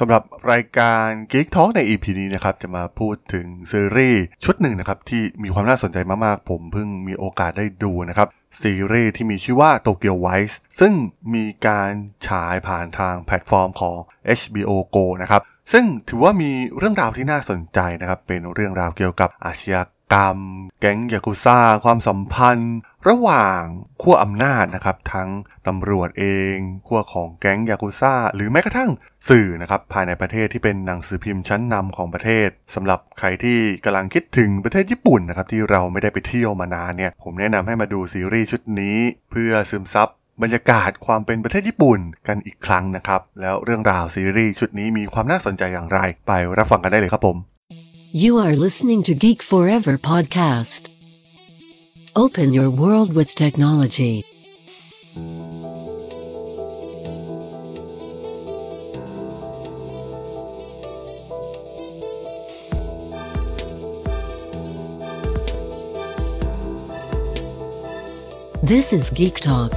สำหรับรายการ Geek Talk ใน EP นี้นะครับจะมาพูดถึงซีรีส์ชุดหนึ่งนะครับที่มีความน่าสนใจมากๆ ผมเพิ่งมีโอกาสได้ดูนะครับซีรีส์ที่มีชื่อว่า Tokyo Vice ซึ่งมีการฉายผ่านทางแพลตฟอร์มของ HBO Go นะครับซึ่งถือว่ามีเรื่องราวที่น่าสนใจนะครับเป็นเรื่องราวเกี่ยวกับอาชญากรรม แก๊งยากุซ่า ความสัมพันธ์ ระหว่างขั้วอำนาจนะครับทั้งตำรวจเองขั้วของแก๊งยากุซ่า หรือแม้กระทั่งสื่อนะครับภายในประเทศที่เป็นหนังสือพิมพ์ชั้นนำของประเทศสำหรับใครที่กำลังคิดถึงประเทศญี่ปุ่นนะครับที่เราไม่ได้ไปเที่ยวมานานเนี่ยผมแนะนำให้มาดูซีรีส์ชุดนี้ เพื่อซึมซับบรรยากาศความเป็นประเทศญี่ปุ่นกันอีกครั้งนะครับ แล้วเรื่องราวซีรีส์ชุดนี้มีความน่าสนใจอย่างไร ไปรับฟังกันได้เลยครับผม You are listening to Geek Forever podcast. Open your world with technology. This is Geek Talk.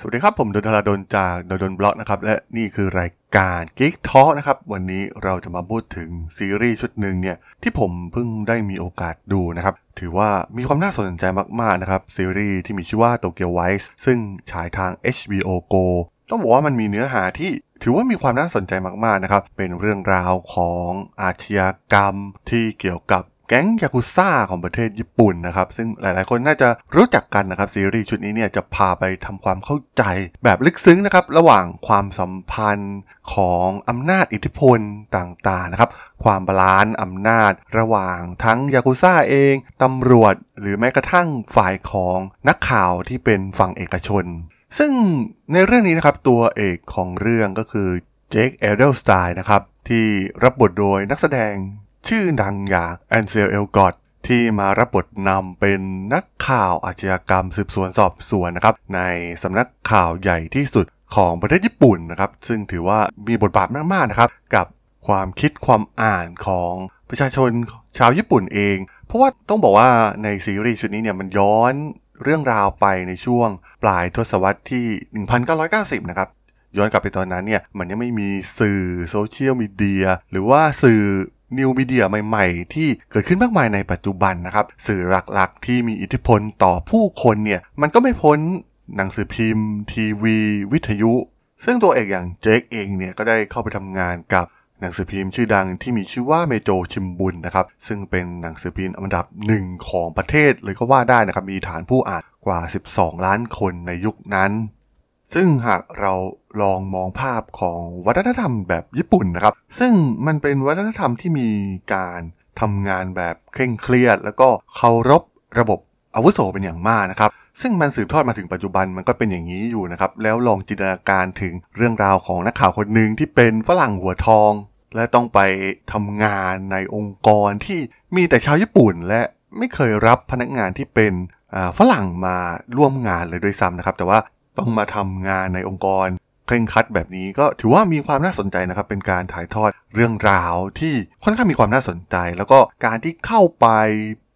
สวัสดีครับ ผมดนทราดนจากดนบล็อกนะครับ และนี่คือราย การ Geek Talk นะครับ วันนี้เราจะมาพูดถึงซีรีส์ชุดหนึ่งเนี่ยที่ผมเพิ่งได้มีโอกาสดูนะครับ ถือว่ามีความน่าสนใจมากๆนะครับ ซีรีส์ที่มีชื่อว่า Tokyo Vice ซึ่งฉายทาง HBO Go ต้องบอกว่ามันมีเนื้อหาที่ถือว่ามีความน่าสนใจมากๆนะครับ เป็นเรื่องราวของอาชญากรรมที่เกี่ยวกับ แก๊งยากุซ่าของประเทศญี่ปุ่นนะครับ ซึ่งหลายๆ คนน่าจะรู้จักกันนะครับ ซีรีส์ชุดนี้เนี่ยจะพาไปทำความเข้าใจแบบลึกซึ้งนะครับ ระหว่างความสัมพันธ์ของอำนาจอิทธิพลต่างๆนะครับ ความ balance อำนาจ ระหว่างทั้งยากุซ่าเองตำรวจ หรือแม้กระทั่งฝ่ายของนักข่าวที่เป็นฝั่งเอกชน ซึ่งในเรื่องนี้นะครับตัวเอกของเรื่องก็คือเจคเอเดลสไตน์นะครับที่รับบทโดยนักแสดง ชื่อดังอย่างแอนเซลเอลกอดที่มารับบทนำเป็นนักข่าวอาชญากรรมสืบสวนสอบสวนนะครับ ในสำนักข่าวใหญ่ที่สุดของประเทศญี่ปุ่นนะครับ ซึ่งถือว่ามีบทบาทมากๆนะครับ กับความคิดความอ่านของประชาชนชาวญี่ปุ่นเอง เพราะว่าต้องบอกว่าในซีรีส์ชุดนี้เนี่ยมันย้อนเรื่องราวไปในช่วงปลายทศวรรษที่ 1990 นะครับย้อนกลับไปตอนนั้นเนี่ยมันยังไม่มีสื่อโซเชียลมีเดียหรือว่าสื่อ นิวมีเดียใหม่ๆ ที่เกิดขึ้นมากมายในปัจจุบันนะครับ สื่อหลักๆ ที่มีอิทธิพลต่อผู้คนเนี่ย มันก็ไม่พ้นหนังสือพิมพ์ ทีวี วิทยุ ซึ่งตัวเอกอย่างเจคเองเนี่ย ก็ได้เข้าไปทำงานกับหนังสือพิมพ์ชื่อดังที่มีชื่อว่าเมโจชิมบุนนะครับ ซึ่งเป็นหนังสือพิมพ์อันดับหนึ่งของประเทศเลยก็ว่าได้นะครับ มีฐานผู้อ่านกว่า 12 ล้านคนในยุคนั้น ซึ่งหากเราลองมองภาพของวัฒนธรรมแบบญี่ปุ่นนะครับ ซึ่งมันเป็นวัฒนธรรมที่มีการทำงานแบบเคร่งเครียด แล้วก็เคารพระบบอาวุโสเป็นอย่างมากนะครับ ซึ่งมันสืบทอดมาถึงปัจจุบันมันก็เป็นอย่างนี้อยู่นะครับ แล้วลองจินตนาการถึงเรื่องราวของนักข่าวคนหนึ่งที่เป็นฝรั่งหัวทอง และต้องไปทำงานในองค์กรที่มีแต่ชาวญี่ปุ่น และไม่เคยรับพนักงานที่เป็นฝรั่งมาร่วมงานเลยด้วยซ้ำนะครับ แต่ว่า ต้องมาทำงานในองค์กรเคร่งครัดแบบนี้ก็ถือว่ามีความน่าสนใจนะครับ เป็นการถ่ายทอดเรื่องราวที่ค่อนข้างมีความน่าสนใจ แล้วก็การที่เข้าไป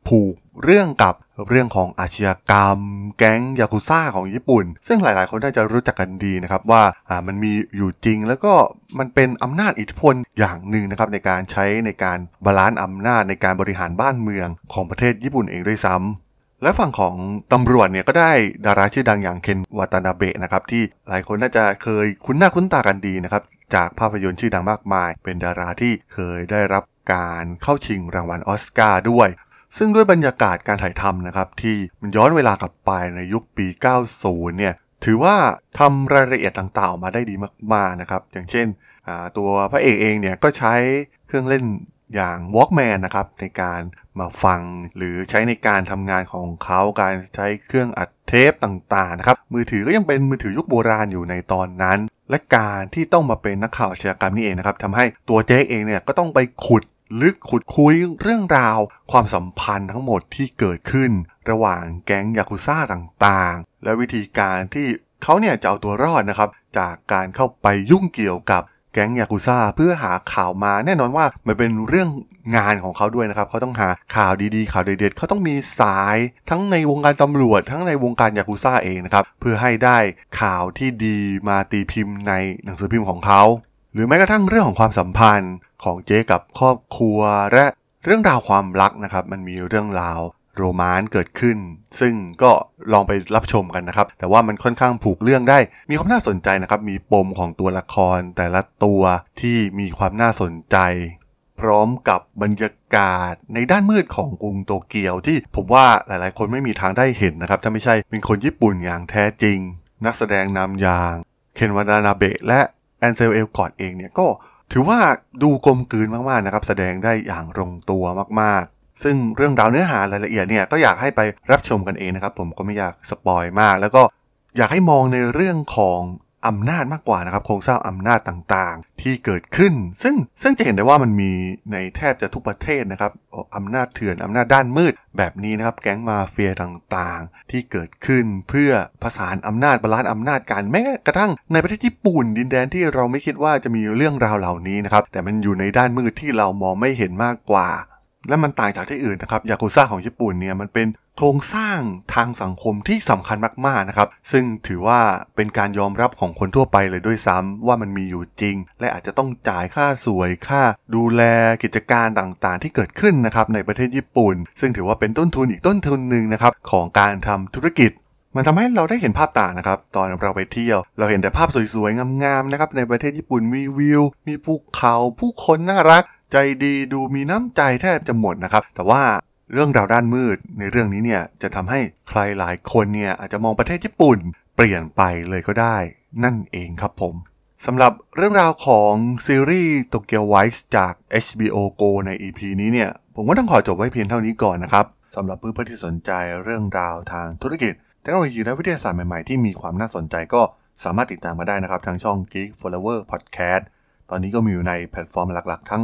ผูกเรื่องกับเรื่องของอาชญากรรม แก๊งยากุซ่าของญี่ปุ่น ซึ่งหลายๆ คนน่าจะรู้จักกันดีนะครับว่าอ่ามันมีอยู่จริง แล้วก็มันเป็นอำนาจอิทธิพลอย่างหนึ่งนะครับในการใช้ในการbalance อำนาจในการบริหารบ้านเมืองของประเทศญี่ปุ่นเองด้วยซ้ำ และฝั่งของตำรวจเนี่ยก็ได้ดาราชื่อดังอย่างเคนวาตานาเบะนะครับที่หลายคนน่าจะเคยคุ้นหน้าคุ้นตากันดีนะครับจากภาพยนตร์ชื่อดังมากมาย เป็นดาราที่เคยได้รับการเข้าชิงรางวัลออสการ์ด้วย ซึ่งด้วยบรรยากาศการถ่ายทำนะครับที่มันย้อนเวลากลับไปในยุคปี 90 เนี่ยถือว่าทำรายละเอียดต่างๆออกมาได้ดีมากๆนะครับอย่างเช่นตัวพระเอกเองเนี่ยก็ใช้เครื่องเล่น อย่าง Walkman นะครับในการมาฟังหรือใช้ในการทำงานของเขาการใช้เครื่องอัดเทปต่างๆนะครับมือถือก็ยังเป็นมือถือยุคโบราณอยู่ในตอนนั้น และการที่ต้องมาเป็นนักข่าวอาชญากรรมนี่เองนะครับทำให้ตัวเจ๊เองเนี่ยก็ต้องไปขุดลึกขุดคุยเรื่องราว ความสัมพันธ์ทั้งหมดที่เกิดขึ้น ระหว่างแก๊งยากุซ่าต่างๆ และวิธีการที่เขาเนี่ยจะเอาตัวรอดนะครับ จากการเข้าไปยุ่งเกี่ยวกับ ก๊งยากุซ่าเพื่อหาข่าวมาแน่นอนว่ามันเป็นเรื่องงานของเขาด้วยนะครับเขาต้องหาข่าวดีๆ ข่าวเด็ดๆเขาต้องมีสายทั้งในวงการตำรวจ ทั้งในวงการยากุซ่าเองนะครับเพื่อให้ได้ข่าวที่ดีมาตีพิมพ์ในหนังสือพิมพ์ของเขาหรือแม้กระทั่งเรื่องของความสัมพันธ์ของเจ๊กับครอบครัวและเรื่องราวความรักนะครับมันมีเรื่องราว โรแมนเกิดขึ้น ซึ่งก็ลองไปรับชมกันนะครับ แต่ว่ามันค่อนข้างผูกเรื่องได้ มีความน่าสนใจนะครับ มีปมของตัวละครแต่ละตัวที่มีความน่าสนใจ พร้อมกับบรรยากาศในด้านมืดของกรุงโตเกียวที่ผมว่าหลายๆ คนไม่มีทางได้เห็นนะครับ ถ้าไม่ใช่เป็นคนญี่ปุ่นอย่างแท้จริง นักแสดงนำอย่าง เคนวาดานาเบะและแอนเซลเอลกอดเองเนี่ยก็ถือว่าดูกลมกลืนมากๆนะครับ แสดงได้อย่างลงตัวมากๆ ซึ่งเรื่องราวเนื้อหารายละเอียดเนี่ยก็อยากให้ไปรับชมกันเองนะครับ ผมก็ไม่อยาก spoil มาก แล้วก็อยากให้มองในเรื่องของอำนาจมากกว่านะครับโครงสร้างอำนาจต่างๆ ที่เกิดขึ้น ซึ่งซึ่งจะเห็นได้ว่ามันมีในแทบจะทุกประเทศนะครับอำนาจเถื่อนอำนาจด้านมืด แบบนี้นะครับแก๊งมาเฟียต่างๆ ที่เกิดขึ้นเพื่อผสานอำนาจ balance อำนาจกันแม้กระทั่งในประเทศญี่ปุ่นดินแดนที่เราไม่คิดว่าจะมีเรื่องราวเหล่านี้นะครับแต่มันอยู่ในด้านมืดที่เรามองไม่เห็นมากกว่า และมันต่างจากที่อื่นนะครับยากุซ่าของญี่ปุ่นเนี่ยมันเป็นโครงสร้างทางสังคมที่สำคัญมากๆนะครับ ซึ่งถือว่าเป็นการยอมรับของคนทั่วไปเลยด้วยซ้ำว่ามันมีอยู่จริง และอาจจะต้องจ่ายค่าสวยค่า ดูแลกิจการต่างๆ ที่เกิดขึ้นนะครับในประเทศญี่ปุ่น ซึ่งถือว่าเป็นต้นทุนอีกต้นทุนหนึ่งนะครับของการทำธุรกิจมันทำให้เราได้เห็นภาพต่างนะครับ ตอนเราไปเที่ยว เราเห็นแต่ภาพสวยๆ งามๆ นะครับ ในประเทศญี่ปุ่นมีวิว มีภูเขา ผู้คนน่ารัก ใจดีดูมีน้ำใจแทบจะหมดนะครับ แต่ว่าเรื่องราวด้านมืดในเรื่องนี้เนี่ยจะทำให้ใครหลายคนเนี่ยอาจจะมองประเทศญี่ปุ่น เปลี่ยนไปเลยก็ได้ นั่นเองครับผมสำหรับเรื่องราวของซีรีส์โตเกียวไวส์จาก HBO Go ใน EP นี้เนี่ย ผมก็ต้องขอจบไว้เพียงเท่านี้ก่อนนะครับสำหรับเพื่อนๆที่สนใจเรื่องราวทางธุรกิจเทคโนโลยีและวิทยาศาสตร์ใหม่ๆ ที่มีความน่าสนใจก็สามารถติดตามมาได้นะครับ ทางช่อง Geek Flower Podcast ตอนนี้ก็มีอยู่ในแพลตฟอร์มหลักๆ ทั้ง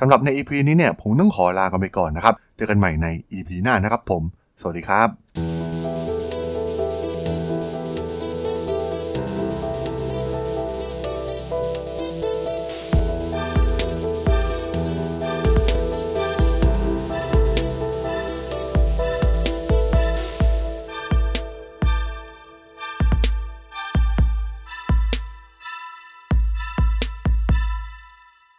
สำหรับใน EP นี้เนี่ยผมต้องขอลากันไปก่อนนะครับ เจอกันใหม่ใน EP หน้านะครับผม สวัสดีครับ